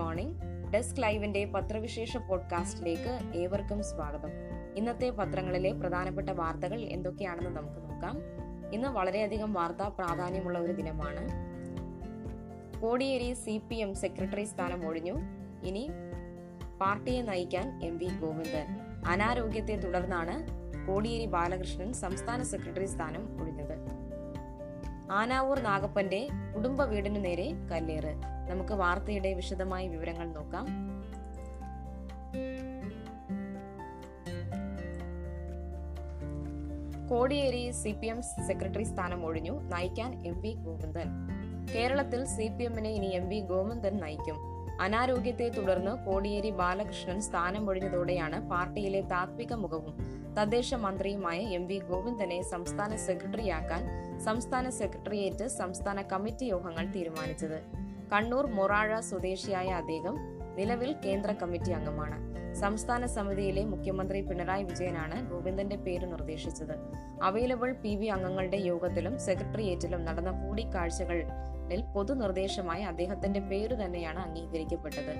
Morning. Desk ലൈവിന്റെ പത്രവിശേഷ പോഡ്കാസ്റ്റിലേക്ക് ഏവർക്കും സ്വാഗതം. ഇന്നത്തെ പത്രങ്ങളിലെ പ്രധാനപ്പെട്ട വാർത്തകൾ എന്തൊക്കെയാണെന്ന് നമുക്ക് നോക്കാം. ഇന്ന് വളരെയധികം വാർത്താ പ്രാധാന്യമുള്ള ഒരു ദിനമാണ്. Kodiyeri C P M secretary സ്ഥാനം ഒഴിഞ്ഞു. ഇനി പാർട്ടിയെ നയിക്കാൻ എം വി ഗോവിന്ദൻ. അനാരോഗ്യത്തെ തുടർന്നാണ് കോടിയേരി ബാലകൃഷ്ണൻ സംസ്ഥാന സെക്രട്ടറി സ്ഥാനം ഒഴിഞ്ഞത്. ആനാവൂർ നാഗപ്പന്റെ കുടുംബ വീടിനു നേരെ കല്ലേറ്. നമുക്ക് വാർത്തയുടെ വിശദമായ വിവരങ്ങൾ നോക്കാം. Kodiyeri C P M secretary സ്ഥാനം ഒഴിഞ്ഞു നയിക്കാൻ എം വി ഗോവിന്ദൻ. കേരളത്തിൽ സി പി എമ്മിനെ ഇനി എം വി ഗോവിന്ദൻ നയിക്കും. അനാരോഗ്യത്തെ തുടർന്ന് കോടിയേരി ബാലകൃഷ്ണൻ സ്ഥാനം ഒഴിഞ്ഞതോടെയാണ് പാർട്ടിയിലെ താത്വിക മുഖവും തദ്ദേശ മന്ത്രിയുമായ എം വി ഗോവിന്ദനെ സംസ്ഥാന സെക്രട്ടറിയാക്കാൻ സംസ്ഥാന സെക്രട്ടേറിയറ്റ് സംസ്ഥാന കമ്മിറ്റി യോഗങ്ങൾ തീരുമാനിച്ചത്. കണ്ണൂർ മൊറാഴ സ്വദേശിയായ അദ്ദേഹം നിലവിൽ കേന്ദ്ര കമ്മിറ്റി അംഗമാണ്. സംസ്ഥാന സമിതിയിലെ മുഖ്യമന്ത്രി പിണറായി വിജയനാണ് ഗോവിന്ദന്റെ പേര് നിർദ്ദേശിച്ചത്. അവൈലബിൾ പി വി അംഗങ്ങളുടെ യോഗത്തിലും സെക്രട്ടേറിയറ്റിലും നടന്ന കൂടിക്കാഴ്ചകളിൽ പൊതുനിർദ്ദേശമായി അദ്ദേഹത്തിന്റെ പേര് തന്നെയാണ് അംഗീകരിക്കപ്പെട്ടത്.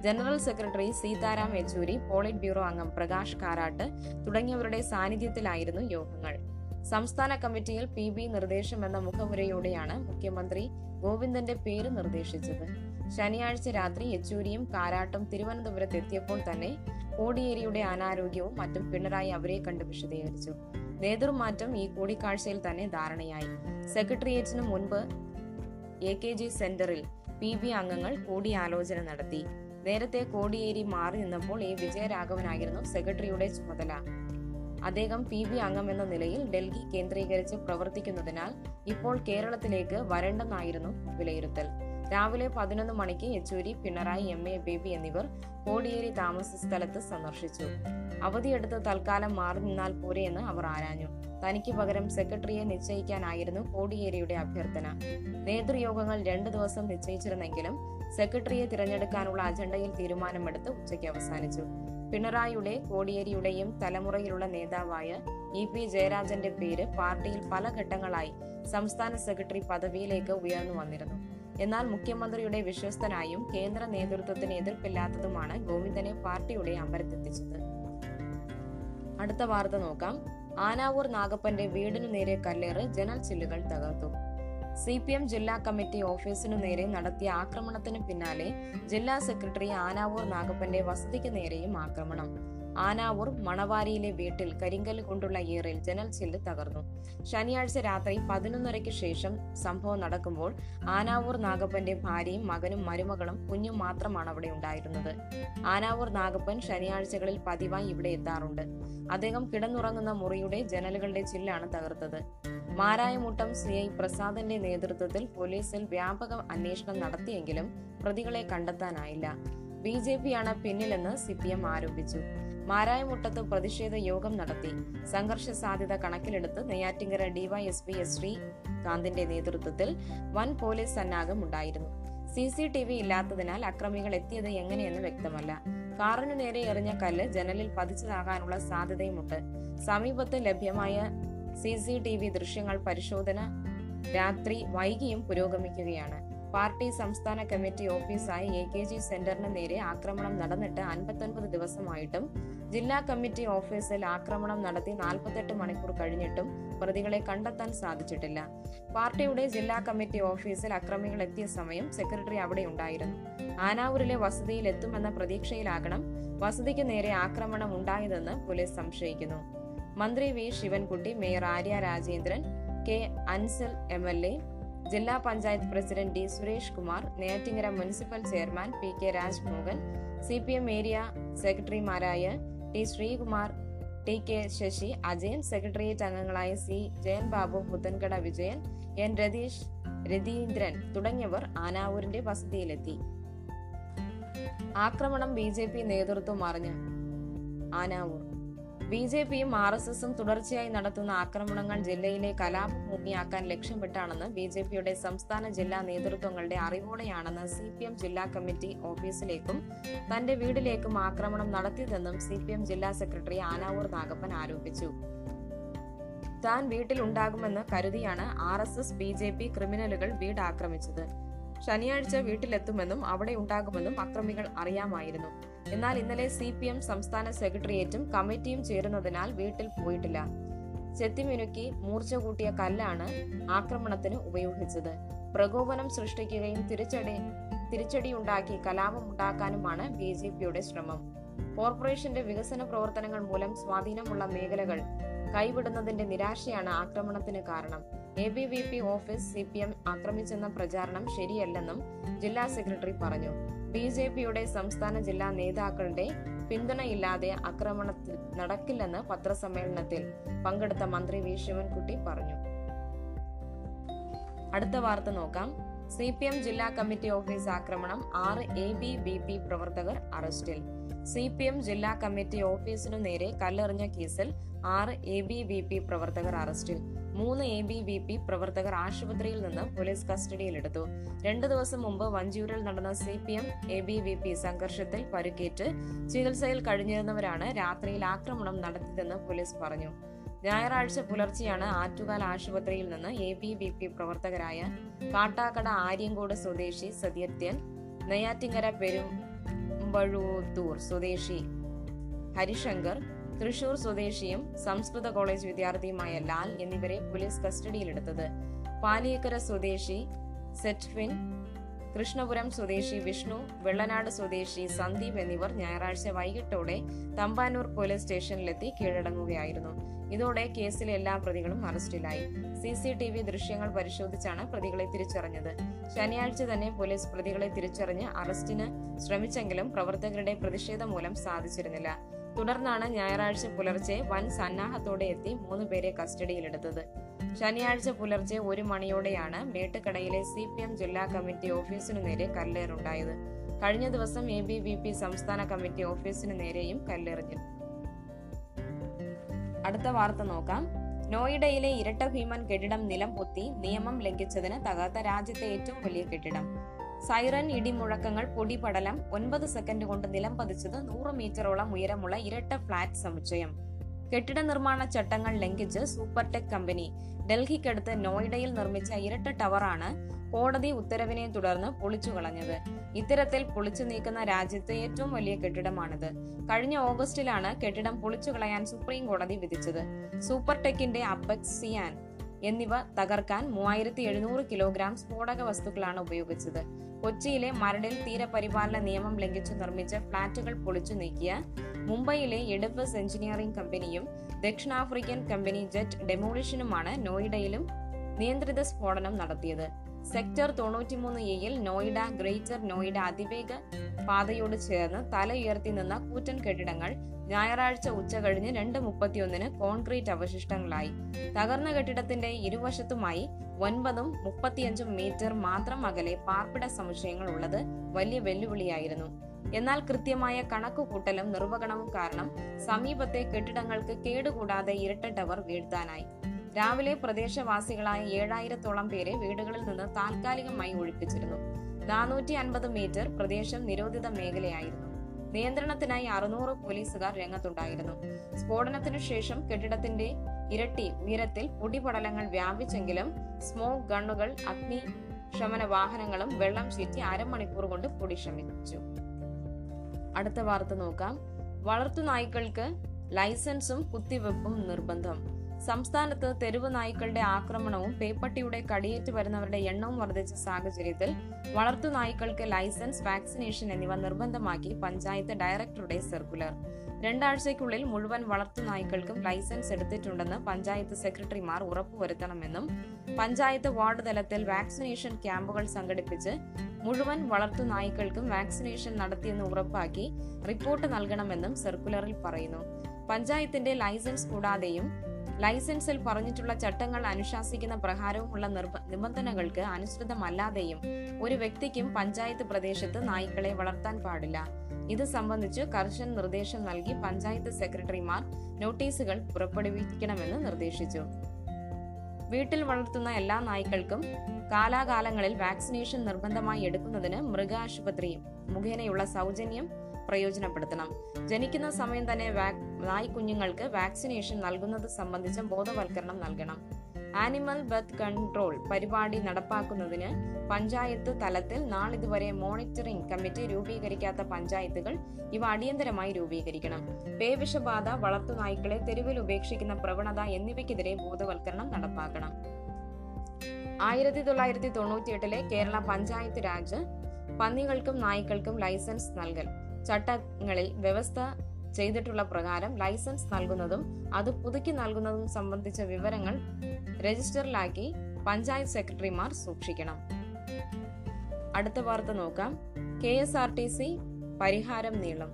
General secretary Sitaram Yechury polit bureau അംഗം പ്രകാശ് കാരാട്ട് തുടങ്ങിയവരുടെ സാന്നിധ്യത്തിലായിരുന്നു യോഗങ്ങൾ. സംസ്ഥാന കമ്മിറ്റിയിൽ പി ബി നിർദ്ദേശം എന്ന മുഖമുരയോടെയാണ് മുഖ്യമന്ത്രി ഗോവിന്ദന്റെ പേര് നിർദ്ദേശിച്ചത്. ശനിയാഴ്ച രാത്രി യെച്ചൂരിയും കാരാട്ടും തിരുവനന്തപുരത്ത് എത്തിയപ്പോൾ തന്നെ കോടിയേരിയുടെ അനാരോഗ്യവും മറ്റും പിണറായി അവരെ കണ്ട് വിശദീകരിച്ചു. നേതൃമാറ്റം ഈ കൂടിക്കാഴ്ചയിൽ തന്നെ ധാരണയായി. സെക്രട്ടേറിയറ്റിനു മുൻപ് എ കെ ജി സെന്ററിൽ പി ബി അംഗങ്ങൾ കൂടിയാലോചന നടത്തി. നേരത്തെ കോടിയേരി മാറി നിന്നപ്പോൾ എ വിജയരാഘവനായിരുന്നു സെക്രട്ടറിയുടെ ചുമതല. അദ്ദേഹം പി ബി അംഗം എന്ന നിലയിൽ ഡൽഹി കേന്ദ്രീകരിച്ച് പ്രവർത്തിക്കുന്നതിനാൽ ഇപ്പോൾ കേരളത്തിലേക്ക് വരണ്ടെന്നായിരുന്നു വിലയിരുത്തൽ. രാവിലെ പതിനൊന്ന് മണിക്ക് യെച്ചൂരി പിണറായി എം. എ ബേബി എന്നിവർ കോടിയേരി താമസ സ്ഥലത്ത് സന്ദർശിച്ചു. അവധിയെടുത്ത് തൽക്കാലം മാറി നിന്നാൽ പോരെയെന്ന് അവർ ആരാഞ്ഞു. തനിക്ക് പകരം സെക്രട്ടറിയെ നിശ്ചയിക്കാനായിരുന്നു കോടിയേരിയുടെ അഭ്യർത്ഥന. നേതൃയോഗങ്ങൾ രണ്ടു ദിവസം നിശ്ചയിച്ചിരുന്നെങ്കിലും സെക്രട്ടറിയെ തിരഞ്ഞെടുക്കാനുള്ള അജണ്ടയിൽ തീരുമാനമെടുത്ത് ഉച്ചയ്ക്ക് അവസാനിച്ചു. പിണറായിയുടെ കോടിയേരിയുടെയും തലമുറയിലുള്ള നേതാവായ ഇ പി ജയരാജന്റെ പേര് പാർട്ടിയിൽ പല ഘട്ടങ്ങളായി സംസ്ഥാന സെക്രട്ടറി പദവിയിലേക്ക് ഉയർന്നു വന്നിരുന്നു. എന്നാൽ മുഖ്യമന്ത്രിയുടെ വിശ്വസ്തനായും കേന്ദ്ര നേതൃത്വത്തിന് എതിർപ്പില്ലാത്തതുമാണ് ഗോവിന്ദനെ പാർട്ടിയുടെ അമ്പരത്തെത്തിച്ചത്. അടുത്ത വാർത്ത നോക്കാം. ആനാവൂർ നാഗപ്പന്റെ വീടിനു നേരെ കല്ലേറ് ജനൽ ചില്ലുകൾ തകർത്തു. സി പി എം ജില്ലാ കമ്മിറ്റി ഓഫീസിനു നേരെ നടത്തിയ ആക്രമണത്തിന് പിന്നാലെ ജില്ലാ സെക്രട്ടറി ആനാവൂർ നാഗപ്പന്റെ വസതിക്ക് നേരെയും ആക്രമണം. ആനാവൂർ മണവാരിയിലെ വീട്ടിൽ കരിങ്കൽ കൊണ്ടുള്ള ഏറിൽ ജനൽ ചില്ല് തകർന്നു. ശനിയാഴ്ച രാത്രി പതിനൊന്നരയ്ക്ക് ശേഷം സംഭവം നടക്കുമ്പോൾ ആനാവൂർ നാഗപ്പന്റെ ഭാര്യയും മകനും മരുമകളും കുഞ്ഞും മാത്രമാണ് അവിടെ ഉണ്ടായിരുന്നത്. ആനാവൂർ നാഗപ്പൻ ശനിയാഴ്ചകളിൽ പതിവായി ഇവിടെ എത്താറുണ്ട്. അദ്ദേഹം കിടന്നുറങ്ങുന്ന മുറിയുടെ ജനലുകളുടെ ചില്ലാണ് തകർത്തത്. മാരായമുട്ടം സി ഐ പ്രസാദിന്റെ നേതൃത്വത്തിൽ പോലീസിൽ വ്യാപക അന്വേഷണം നടത്തിയെങ്കിലും പ്രതികളെ കണ്ടെത്താനായില്ല. ബി ജെ പിയാണ് പിന്നിലെന്ന് സി പി എം ആരോപിച്ചു. മാരായമുട്ടത്ത് പ്രതിഷേധ യോഗം നടത്തി. സംഘർഷ സാധ്യത കണക്കിലെടുത്ത് നെയ്യാറ്റിങ്കര ഡിവൈഎസ്പി എസ് ശ്രീകാന്തിന്റെ നേതൃത്വത്തിൽ വൻ പോലീസ് സന്നാഹം ഉണ്ടായിരുന്നു സി സി ടി വി ഇല്ലാത്തതിനാൽ അക്രമികൾ എത്തിയത് എങ്ങനെയെന്ന് വ്യക്തമല്ല. കാറിനു നേരെ എറിഞ്ഞ കല്ല് ജനലിൽ പതിച്ചതാകാനുള്ള സാധ്യതയുമുണ്ട്. സമീപത്ത് ലഭ്യമായ സി സി ടി വി ദൃശ്യങ്ങൾ പരിശോധന രാത്രി വൈകിയും പുരോഗമിക്കുകയാണ്. പാർട്ടി സംസ്ഥാന കമ്മിറ്റി ഓഫീസായ എ കെ ജി സെന്ററിന് നേരെ ആക്രമണം നടന്നിട്ട് അൻപത്തൊൻപത് ദിവസമായിട്ടും ജില്ലാ കമ്മിറ്റി ഓഫീസിൽ ആക്രമണം നടത്തി നാൽപ്പത്തെട്ട് മണിക്കൂർ കഴിഞ്ഞിട്ടും പ്രതികളെ കണ്ടെത്താൻ സാധിച്ചിട്ടില്ല. പാർട്ടിയുടെ ജില്ലാ കമ്മിറ്റി ഓഫീസിൽ അക്രമികൾ എത്തിയ സമയം സെക്രട്ടറി അവിടെ ഉണ്ടായിരുന്നു. ആനാവൂരിലെ വസതിയിൽ എത്തുമെന്ന പ്രതീക്ഷയിലാകണം വസതിക്ക് നേരെ ആക്രമണം ഉണ്ടായതെന്ന് പോലീസ് സംശയിക്കുന്നു. മന്ത്രി V Sivankutty mayor Arya Rajendran K Ansal M L A ജില്ലാ panchayat president D Suresh Kumar Neyyattinkara municipal chairman P K Rajmohan C P M area സെക്രട്ടറിമാരായ T Sreekumar T K Sasi Ajayan secretariat അംഗങ്ങളായ C Jayan Babu Puthenkada Vijayan N Ratheesh Ratheendran തുടങ്ങിയവർ ആനാവൂരിന്റെ വസതിയിലെത്തി. ആക്രമണം B J P നേതൃത്വം അറിഞ്ഞ് Anavoor. B J പിയും ആർ എസ് എസും തുടർച്ചയായി നടത്തുന്ന ആക്രമണങ്ങൾ ജില്ലയിലെ കലാപഭൂമിയാക്കാൻ ലക്ഷ്യമിട്ടാണെന്ന് ബി ജെ പിയുടെ സംസ്ഥാന ജില്ലാ നേതൃത്വങ്ങളുടെ അറിവോടെയാണെന്ന് സി പി എം ജില്ലാ കമ്മിറ്റി ഓഫീസിലേക്കും തന്റെ വീടിലേക്കും ആക്രമണം നടത്തിയതെന്നും സി പി എം ജില്ലാ സെക്രട്ടറി ആനാവൂർ നാഗപ്പൻ ആരോപിച്ചു. താൻ വീട്ടിൽ ഉണ്ടാകുമെന്ന് കരുതിയാണ് R S S B J P ക്രിമിനലുകൾ വീട് ആക്രമിച്ചത് ശനിയാഴ്ച വീട്ടിലെത്തുമെന്നും അവിടെ ഉണ്ടാകുമെന്നും അക്രമികൾ അറിയാമായിരുന്നു. എന്നാൽ ഇന്നലെ സി പി എം സംസ്ഥാന സെക്രട്ടേറിയറ്റും കമ്മിറ്റിയും ചേരുന്നതിനാൽ വീട്ടിൽ പോയിട്ടില്ല. ചെത്തിമിനുക്കി മൂർച്ച കൂട്ടിയ കല്ലാണ് ആക്രമണത്തിന് ഉപയോഗിച്ചത്. പ്രകോപനം സൃഷ്ടിക്കുകയും തിരിച്ചടി തിരിച്ചടിയുണ്ടാക്കി കലാപം ഉണ്ടാക്കാനുമാണ് ബി ജെ പിയുടെ ശ്രമം. കോർപ്പറേഷന്റെ വികസന പ്രവർത്തനങ്ങൾ മൂലം സ്വാധീനമുള്ള മേഖലകൾ കൈവിടുന്നതിന്റെ നിരാശയാണ് ആക്രമണത്തിന് കാരണം. A B V P office C P M ആക്രമിച്ചെന്ന പ്രചാരണം ശരിയല്ലെന്നും ജില്ലാ സെക്രട്ടറി പറഞ്ഞു. ബി ജെ പിയുടെ സംസ്ഥാന ജില്ലാ നേതാക്കളുടെ പിന്തുണയില്ലാതെ ആക്രമണത്തിൽ നടക്കില്ലെന്ന് പത്രസമ്മേളനത്തിൽ പങ്കെടുത്ത മന്ത്രി വി. ശിവൻകുട്ടി പറഞ്ഞു. അടുത്ത വാർത്ത നോക്കാം. സി പി എം ജില്ലാ കമ്മിറ്റി ഓഫീസ് ആക്രമണം ആറ് എ ബി ബി പി പ്രവർത്തകർ അറസ്റ്റിൽ. സി പി എം ജില്ലാ കമ്മിറ്റി ഓഫീസിനു നേരെ കല്ലെറിഞ്ഞ കേസിൽ ആറ് എ ബി ബി പി പ്രവർത്തകർ അറസ്റ്റിൽ. മൂന്ന് എ ബി വി പി പ്രവർത്തകർ ആശുപത്രിയിൽ നിന്ന് പോലീസ് കസ്റ്റഡിയിലെടുത്തു. രണ്ടു ദിവസം മുമ്പ് വഞ്ചൂരിൽ നടന്ന C P M A B V P സംഘർഷത്തിൽ പരുക്കേറ്റ് ചികിത്സയിൽ കഴിഞ്ഞിരുന്നവരാണ് രാത്രിയിൽ ആക്രമണം നടത്തിയതെന്ന് പോലീസ് പറഞ്ഞു. ഞായറാഴ്ച പുലർച്ചെയാണ് ആറ്റുകാൽ ആശുപത്രിയിൽ നിന്ന് എ ബി വി പി പ്രവർത്തകരായ കാട്ടാക്കട ആര്യങ്കോട് സ്വദേശി സത്യത്യൻ നെയ്യാറ്റിങ്കര പെരുമ്പഴൂത്തൂർ സ്വദേശി ഹരിശങ്കർ തൃശൂർ സ്വദേശിയും സംസ്കൃത കോളേജ് വിദ്യാർത്ഥിയുമായ ലാൽ എന്നിവരെ പോലീസ് കസ്റ്റഡിയിലെടുത്തത്. പാലിയക്കര സ്വദേശി സെറ്റ്ഫിൻ കൃഷ്ണപുരം സ്വദേശി വിഷ്ണു വെള്ളനാട് സ്വദേശി സന്ദീപ് എന്നിവർ ഞായറാഴ്ച വൈകിട്ടോടെ തമ്പാനൂർ പോലീസ് സ്റ്റേഷനിലെത്തി കീഴടങ്ങുകയായിരുന്നു. ഇതോടെ കേസിലെ എല്ലാ പ്രതികളും അറസ്റ്റിലായി. സി സി ടി വി ദൃശ്യങ്ങൾ പരിശോധിച്ചാണ് പ്രതികളെ തിരിച്ചറിഞ്ഞത്. ശനിയാഴ്ച തന്നെ പോലീസ് പ്രതികളെ തിരിച്ചറിഞ്ഞ് അറസ്റ്റിന് ശ്രമിച്ചെങ്കിലും പ്രവർത്തകരുടെ പ്രതിഷേധം മൂലം സാധിച്ചിരുന്നില്ല. തുടർന്നാണ് ഞായറാഴ്ച പുലർച്ചെ വൻ സന്നാഹത്തോടെ എത്തി മൂന്ന് പേരെ കസ്റ്റഡിയിലെടുത്തത്. ശനിയാഴ്ച പുലർച്ചെ ഒരു മണിയോടെയാണ് മേട്ടുകടയിലെ സി പി എം ജില്ലാ കമ്മിറ്റി ഓഫീസിനു നേരെ കല്ലേറുണ്ടായത് കഴിഞ്ഞ ദിവസം എ ബി വി പി സംസ്ഥാന കമ്മിറ്റി ഓഫീസിനു നേരെയും കല്ലെറിഞ്ഞു. അടുത്ത വാർത്ത നോക്കാം. നോയിഡയിലെ ഇരട്ട ഭീമൻ കെട്ടിടം നിലം പൊത്തി നിയമം ലംഘിച്ചതിന് തകർത്ത രാജ്യത്തെ ഏറ്റവും വലിയ കെട്ടിടം. സൈറൻ ഇടിമുഴക്കങ്ങൾ പൊടിപടലം ഒൻപത് സെക്കൻഡ് കൊണ്ട് നിലം പതിച്ചത് നൂറ് മീറ്ററോളം ഉയരമുള്ള ഇരട്ട ഫ്ളാറ്റ് സമുച്ചയം. കെട്ടിട നിർമ്മാണ ചട്ടങ്ങൾ ലംഘിച്ച് സൂപ്പർടെക് കമ്പനി ഡൽഹിക്കടുത്ത് നോയിഡയിൽ നിർമ്മിച്ച ഇരട്ട ടവറാണ് കോടതി ഉത്തരവിനെ തുടർന്ന് പൊളിച്ചു കളഞ്ഞത്. ഇത്തരത്തിൽ പൊളിച്ചു നീക്കുന്ന രാജ്യത്തെ ഏറ്റവും വലിയ കെട്ടിടമാണിത്. കഴിഞ്ഞ ഓഗസ്റ്റിലാണ് കെട്ടിടം പൊളിച്ചു കളയാൻ സുപ്രീം കോടതി വിധിച്ചത്. സൂപ്പർടെക്കിന്റെ അപ്പെക്സ് സിയാൻ എന്നിവ തകർക്കാൻ മൂവായിരത്തി എഴുന്നൂറ് കിലോഗ്രാം സ്ഫോടക വസ്തുക്കളാണ് ഉപയോഗിച്ചത്. കൊച്ചിയിലെ മരടിൽ തീരപരിപാലന നിയമം ലംഘിച്ച് നിർമ്മിച്ച ഫ്ളാറ്റുകൾ പൊളിച്ചു നീക്കിയ മുംബൈയിലെ എഡിപ്പസ് എഞ്ചിനീയറിംഗ് കമ്പനിയും ദക്ഷിണാഫ്രിക്കൻ കമ്പനി ജെറ്റ് ഡെമോളിഷനുമാണ് നോയിഡയിലും നിയന്ത്രിത സ്ഫോടനം നടത്തിയത്. സെക്ടർ തൊണ്ണൂറ്റിമൂന്ന് എയിൽ നോയിഡ ഗ്രേറ്റർ നോയിഡ അതിവേഗ പാതയോട് ചേർന്ന് തല ഉയർത്തി നിന്ന കൂറ്റൻ കെട്ടിടങ്ങൾ ഞായറാഴ്ച ഉച്ച കഴിഞ്ഞ് രണ്ട് മുപ്പത്തിയൊന്നിന് കോൺക്രീറ്റ് അവശിഷ്ടങ്ങളായി. തകർന്ന കെട്ടിടത്തിന്റെ ഇരുവശത്തുമായി ഒൻപതും മുപ്പത്തിയഞ്ചും മീറ്റർ മാത്രം അകലെ പാർപ്പിട സമുച്ചയങ്ങൾ ഉള്ളത് വലിയ വെല്ലുവിളിയായിരുന്നു. എന്നാൽ കൃത്യമായ കണക്കുകൂട്ടലും നിർവഹണവും കാരണം സമീപത്തെ കെട്ടിടങ്ങൾക്ക് കേടുകൂടാതെ ഇരട്ട ടവർ വീഴ്ത്താനായി. രാവിലെ പ്രദേശവാസികളായ ഏഴായിരത്തോളം പേരെ വീടുകളിൽ നിന്ന് താൽക്കാലികമായി ഒഴിപ്പിച്ചിരുന്നു. നാനൂറ്റി അൻപത് മീറ്റർ പ്രദേശം നിരോധിത മേഖലയായിരുന്നു. നിയന്ത്രണത്തിനായി അറുന്നൂറ് പോലീസുകാർ രംഗത്തുണ്ടായിരുന്നു. സ്ഫോടനത്തിനു ശേഷം കെട്ടിടത്തിന്റെ ഇരട്ടി ഉയരത്തിൽ പൊടിപടലങ്ങൾ വ്യാപിച്ചെങ്കിലും സ്മോക്ക് ഗണ്ണുകൾ അഗ്നി ശമന വാഹനങ്ങളും വെള്ളം ചീറ്റി അരമണിക്കൂർ കൊണ്ട് പൊടി ശമിച്ചു. അടുത്ത വാർത്ത നോക്കാം. വളർത്തു നായ്ക്കൾക്ക് ലൈസൻസും കുത്തിവെപ്പും നിർബന്ധം. സംസ്ഥാനത്ത് തെരുവ് നായ്ക്കളുടെ ആക്രമണവും പേപ്പട്ടിയുടെ കടിയേറ്റ് വരുന്നവരുടെ എണ്ണവും വർദ്ധിച്ച സാഹചര്യത്തിൽ വളർത്തു നായ്ക്കൾക്ക് ലൈസൻസ് വാക്സിനേഷൻ എന്നിവ നിർബന്ധമാക്കി പഞ്ചായത്ത് ഡയറക്ടറുടെ സർക്കുലർ. രണ്ടാഴ്ചയ്ക്കുള്ളിൽ മുഴുവൻ വളർത്തു നായ്ക്കൾക്കും ലൈസൻസ് എടുത്തിട്ടുണ്ടെന്ന് പഞ്ചായത്ത് സെക്രട്ടറിമാർ ഉറപ്പുവരുത്തണമെന്നും പഞ്ചായത്ത് വാർഡ് തലത്തിൽ വാക്സിനേഷൻ ക്യാമ്പുകൾ സംഘടിപ്പിച്ച് മുഴുവൻ വളർത്തു നായ്ക്കൾക്കും വാക്സിനേഷൻ നടത്തിയെന്ന് ഉറപ്പാക്കി റിപ്പോർട്ട് നൽകണമെന്നും സർക്കുലറിൽ പറയുന്നു. പഞ്ചായത്തിന്റെ ലൈസൻസ് കൂടാതെയും ലൈസൻസിൽ പറഞ്ഞിട്ടുള്ള ചട്ടങ്ങൾ അനുശാസിക്കുന്ന പ്രകാരവുമുള്ള നിബന്ധനകൾക്ക് അനുസൃതമല്ലാതെയും ഒരു വ്യക്തിക്കും പഞ്ചായത്ത് പ്രദേശത്ത് നായ്ക്കളെ വളർത്താൻ പാടില്ല. ഇത് സംബന്ധിച്ച് കർശന നിർദ്ദേശം നൽകി പഞ്ചായത്ത് സെക്രട്ടറിമാർ നോട്ടീസുകൾ പുറപ്പെടുവിക്കണമെന്ന് നിർദ്ദേശിച്ചു. വീട്ടിൽ വളർത്തുന്ന എല്ലാ നായ്ക്കൾക്കും കാലാകാലങ്ങളിൽ വാക്സിനേഷൻ നിർബന്ധമായി എടുക്കുന്നതിന് മൃഗാശുപത്രി മുഖേനയുള്ള സൗജന്യം പ്രയോജനപ്പെടുത്തണം. ജനിക്കുന്ന സമയം തന്നെ വാക്- നായ് കുഞ്ഞുങ്ങൾക്ക് വാക്സിനേഷൻ നൽകുന്നത് സംബന്ധിച്ച ബോധവൽക്കരണം നൽകണം. ആനിമൽ ബർത്ത് കൺട്രോൾ പരിപാടി നടപ്പാക്കുന്നതിന് പഞ്ചായത്ത് തലത്തിൽ നാളിതുവരെ മോണിറ്ററിംഗ് കമ്മിറ്റി രൂപീകരിക്കാത്ത പഞ്ചായത്തുകൾ ഇവ അടിയന്തരമായി രൂപീകരിക്കണം. പേവിഷബാധ വളർത്തുനായ്ക്കളെ തെരുവിൽ ഉപേക്ഷിക്കുന്ന പ്രവണത എന്നിവയ്ക്കെതിരെ ബോധവൽക്കരണം നടപ്പാക്കണം. ആയിരത്തി തൊള്ളായിരത്തി തൊണ്ണൂറ്റിയെട്ടിലെ കേരള പഞ്ചായത്ത് രാജ് പന്നികൾക്കും നായ്ക്കൾക്കും ലൈസൻസ് നൽകൽ. ചട്ടങ്ങളിൽ വ്യവസ്ഥ ചെയ്തിട്ടുള്ള പ്രകാരം ലൈസൻസ് നൽകുന്നതും അത് പുതുക്കി നൽകുന്നതും സംബന്ധിച്ച വിവരങ്ങൾ രജിസ്റ്ററിലാക്കി പഞ്ചായത്ത് സെക്രട്ടറിമാർ സൂക്ഷിക്കണം. അടുത്ത വാർത്ത നോക്കാം. K S R T C പരിഹാരം നീളം.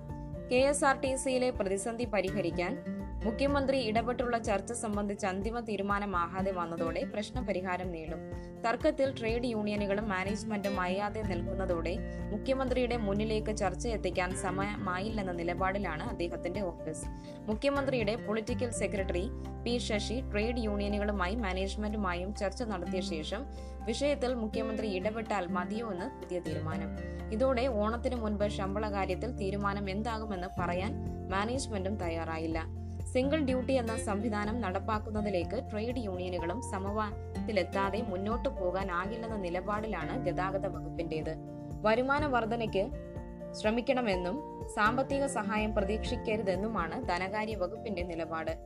കെ എസ് ആർ ടി സിയിലെ പ്രതിസന്ധി പരിഹരിക്കാൻ മുഖ്യമന്ത്രി ഇടപെട്ടുള്ള ചർച്ച സംബന്ധിച്ച് അന്തിമ തീരുമാനമാകാതെ വന്നതോടെ പ്രശ്നപരിഹാരം നേടും. തർക്കത്തിൽ ട്രേഡ് യൂണിയനുകളും മാനേജ്മെന്റും അയ്യാതെ നിൽക്കുന്നതോടെ മുഖ്യമന്ത്രിയുടെ മുന്നിലേക്ക് ചർച്ച എത്തിക്കാൻ സമയമായില്ലെന്ന നിലപാടിലാണ് അദ്ദേഹത്തിന്റെ ഓഫീസ്. മുഖ്യമന്ത്രിയുടെ political secretary P Sasi trade യൂണിയനുകളുമായി മാനേജ്മെന്റുമായും ചർച്ച നടത്തിയ ശേഷം വിഷയത്തിൽ മുഖ്യമന്ത്രി ഇടപെട്ടാൽ മതിയോ എന്ന് പുതിയ തീരുമാനം. ഇതോടെ ഓണത്തിന് മുൻപ് ശമ്പള കാര്യത്തിൽ തീരുമാനം എന്താകുമെന്ന് പറയാൻ മാനേജ്മെന്റും തയ്യാറായില്ല. സിംഗിൾ ഡ്യൂട്ടി എന്ന സംവിധാനം നടപ്പാക്കുന്നതിലേക്ക് ട്രേഡ് യൂണിയനുകളും സമവായത്തിലെത്താതെ മുന്നോട്ടു പോകാനാകില്ലെന്ന നിലപാടിലാണ് ഗതാഗത വകുപ്പിന്റേത്. വരുമാന വർധനയ്ക്ക് ശ്രമിക്കണമെന്നും സാമ്പത്തിക സഹായം പ്രതീക്ഷിക്കരുതെന്നുമാണ് ധനകാര്യ വകുപ്പിന്റെ നിലപാട്.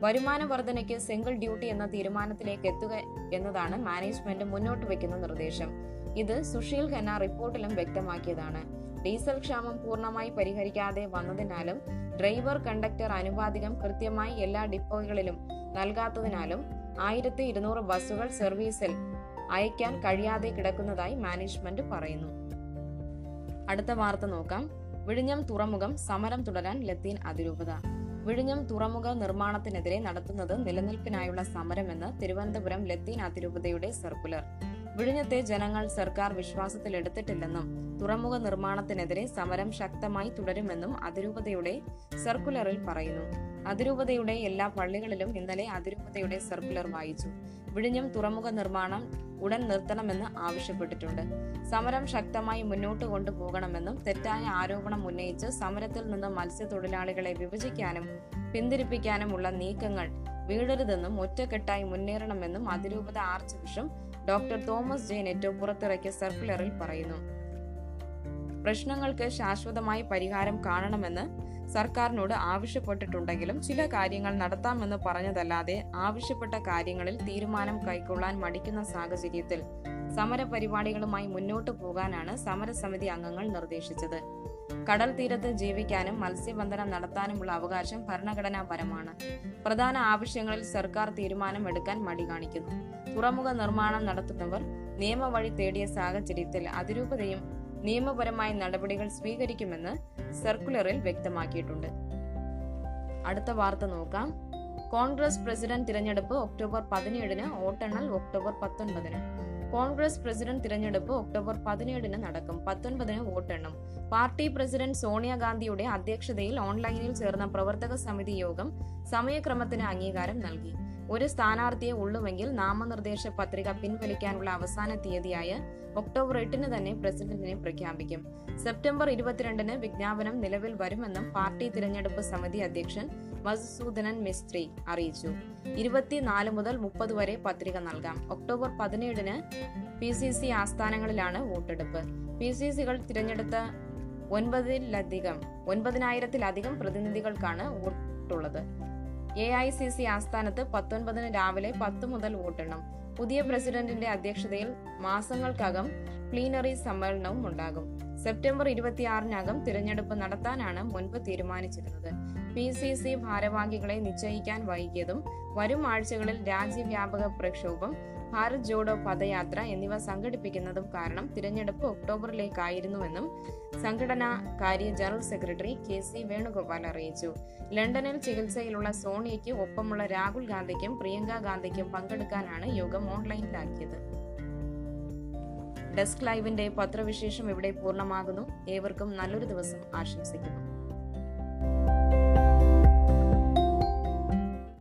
വരുമാന വർധനയ്ക്ക് സിംഗിൾ ഡ്യൂട്ടി എന്ന തീരുമാനത്തിലേക്ക് എത്തുക എന്നതാണ് മാനേജ്മെന്റ് മുന്നോട്ട് വയ്ക്കുന്ന നിർദ്ദേശം. ഇത് സുശീൽ ഖന്ന റിപ്പോർട്ടിലും വ്യക്തമാക്കിയതാണ്. ഡീസൽ ക്ഷാമം പൂർണമായി പരിഹരിക്കാതെ വന്നതിനാലും ഡ്രൈവർ കണ്ടക്ടർ അനുപാതികം കൃത്യമായി എല്ലാ ഡിപ്പോകളിലും നൽകാത്തതിനാലും ആയിരത്തി ഇരുന്നൂറ് ബസ്സുകൾ സർവീസിൽ അയക്കാൻ കഴിയാതെ കിടക്കുന്നതായി മാനേജ്മെന്റ് പറയുന്നു. അടുത്ത വാർത്ത നോക്കാം. വിഴിഞ്ഞം തുറമുഖം സമരം തുടരാൻ ലത്തീൻ അതിരൂപത. വിഴിഞ്ഞം തുറമുഖ നിർമ്മാണത്തിനെതിരെ നടത്തുന്നത് നിലനിൽപ്പിനായുള്ള സമരമെന്ന് തിരുവനന്തപുരം ലത്തീൻ അതിരൂപതയുടെ സർക്കുലർ. വിഴിഞ്ഞത്തെ ജനങ്ങൾ സർക്കാർ വിശ്വാസത്തിലെടുത്തിട്ടില്ലെന്നും തുറമുഖ നിർമ്മാണത്തിനെതിരെ സമരം ശക്തമായി തുടരുമെന്നും അതിരൂപതയുടെ സർക്കുലറിൽ പറയുന്നു. അതിരൂപതയുടെ എല്ലാ പള്ളികളിലും ഇന്നലെ അതിരൂപതയുടെ സർക്കുലർ വായിച്ചു. വിഴിഞ്ഞം തുറമുഖ നിർമ്മാണം ഉടൻ നിർത്തണമെന്ന് ആവശ്യപ്പെട്ടിട്ടുണ്ട്. സമരം ശക്തമായി മുന്നോട്ട് കൊണ്ടുപോകണമെന്നും തെറ്റായ ആരോപണം ഉന്നയിച്ച് സമരത്തിൽ നിന്ന് മത്സ്യത്തൊഴിലാളികളെ വിഭജിക്കാനും പിന്തിരിപ്പിക്കാനുമുള്ള നീക്കങ്ങൾ വീഴരുതെന്നും ഒറ്റക്കെട്ടായി മുന്നേറണമെന്നും അതിരൂപത archbishop doctor Thomas J Netto പുറത്തിറക്കിയ സർക്കുലറിൽ പറയുന്നു. പ്രശ്നങ്ങൾക്ക് ശാശ്വതമായി പരിഹാരം കാണണമെന്ന് സർക്കാരിനോട് ആവശ്യപ്പെട്ടിട്ടുണ്ടെങ്കിലും ചില കാര്യങ്ങൾ നടത്താമെന്ന് പറഞ്ഞതല്ലാതെ ആവശ്യപ്പെട്ട കാര്യങ്ങളിൽ തീരുമാനം കൈക്കൊള്ളാൻ മടിക്കുന്ന സാഹചര്യത്തിൽ സമരപരിപാടികളുമായി മുന്നോട്ട് പോകാനാണ് സമരസമിതി അംഗങ്ങൾ നിർദ്ദേശിച്ചത്. കടൽ തീരത്ത് ജീവിക്കാനും മത്സ്യബന്ധനം നടത്താനുമുള്ള അവകാശം ഭരണഘടനാപരമാണ്. പ്രധാന ആവശ്യങ്ങളിൽ സർക്കാർ തീരുമാനം എടുക്കാൻ മടി കാണിക്കുന്നു. തുറമുഖ നിർമ്മാണം നടത്തുന്നവർ നിയമവഴി തേടിയ സാഹചര്യത്തിൽ അതിരൂപതയും നിയമപരമായ നടപടികൾ സ്വീകരിക്കുമെന്ന് സർക്കുലറിൽ വ്യക്തമാക്കിയിട്ടുണ്ട്. അടുത്ത വാർത്ത നോക്കാം. കോൺഗ്രസ് പ്രസിഡന്റ് തിരഞ്ഞെടുപ്പ് ഒക്ടോബർ പതിനേഴിന് വോട്ടെണ്ണൽ ഒക്ടോബർ പത്തൊൻപതിന്. കോൺഗ്രസ് പ്രസിഡന്റ് തിരഞ്ഞെടുപ്പ് ഒക്ടോബർ പതിനേഴിന് നടക്കും. പത്തൊൻപതിന് വോട്ടെണ്ണും. പാർട്ടി പ്രസിഡന്റ് സോണിയാഗാന്ധിയുടെ അധ്യക്ഷതയിൽ ഓൺലൈനിൽ ചേർന്ന പ്രവർത്തക സമിതി യോഗം സമയക്രമത്തിന് അംഗീകാരം നൽകി. ഒരു സ്ഥാനാർത്ഥിയെ ഉള്ളുവെങ്കിൽ നാമനിർദ്ദേശ പത്രിക പിൻവലിക്കാനുള്ള അവസാന തീയതിയായ ഒക്ടോബർ എട്ടിന് തന്നെ പ്രസിഡന്റിനെ പ്രഖ്യാപിക്കും. സെപ്റ്റംബർ ഇരുപത്തിരണ്ടിന് വിജ്ഞാപനം നിലവിൽ വരുമെന്നും പാർട്ടി തിരഞ്ഞെടുപ്പ് സമിതി അധ്യക്ഷൻ മധുസൂദനൻ മിസ്ത്രി അറിയിച്ചു. ഇരുപത്തിനാല് മുതൽ മുപ്പത് വരെ പത്രിക നൽകാം. ഒക്ടോബർ പതിനേഴിന് പി സി സി ആസ്ഥാനങ്ങളിലാണ് വോട്ടെടുപ്പ്. പി സി സികൾ തിരഞ്ഞെടുത്ത ഒൻപതിലധികം ഒൻപതിനായിരത്തിലധികം പ്രതിനിധികൾക്കാണ് വോട്ടുള്ളത്. എ ഐ സി സി ആസ്ഥാനത്ത് പത്തൊൻപതിന് രാവിലെ പത്ത് മുതൽ വോട്ടെണ്ണം. പുതിയ പ്രസിഡന്റിന്റെ അധ്യക്ഷതയിൽ മാസങ്ങൾക്കകം പ്ലീനറി സമ്മേളനവും ഉണ്ടാകും. സെപ്റ്റംബർ ഇരുപത്തിയാറിനകം തിരഞ്ഞെടുപ്പ് നടത്താനാണ് മുൻപ് തീരുമാനിച്ചിരുന്നത്. പി സി സി ഭാരവാഹികളെ നിശ്ചയിക്കാൻ വൈകിയതും വരും ആഴ്ചകളിൽ രാജ്യവ്യാപക പ്രക്ഷോഭം ഭാരത് ജോഡോ പദയാത്ര എന്നിവ സംഘടിപ്പിക്കുന്നതും കാരണം തിരഞ്ഞെടുപ്പ് ഒക്ടോബറിലേക്കായിരുന്നുവെന്നും സംഘടനാ കാര്യ general secretary K C Venugopal അറിയിച്ചു. ലണ്ടനിൽ ചികിത്സയിലുള്ള സോണിയയ്ക്ക് ഒപ്പമുള്ള രാഹുൽ ഗാന്ധിക്കും പ്രിയങ്ക ഗാന്ധിക്കും പങ്കെടുക്കാനാണ് യോഗം ഓൺലൈനിലാക്കിയത്. ഡെസ്ക് ലൈവിന്റെ പത്രവിശേഷം ഇവിടെ പൂർണമാകുന്നു. ഏവർക്കും നല്ലൊരു ദിവസം ആശംസിക്കുന്നു.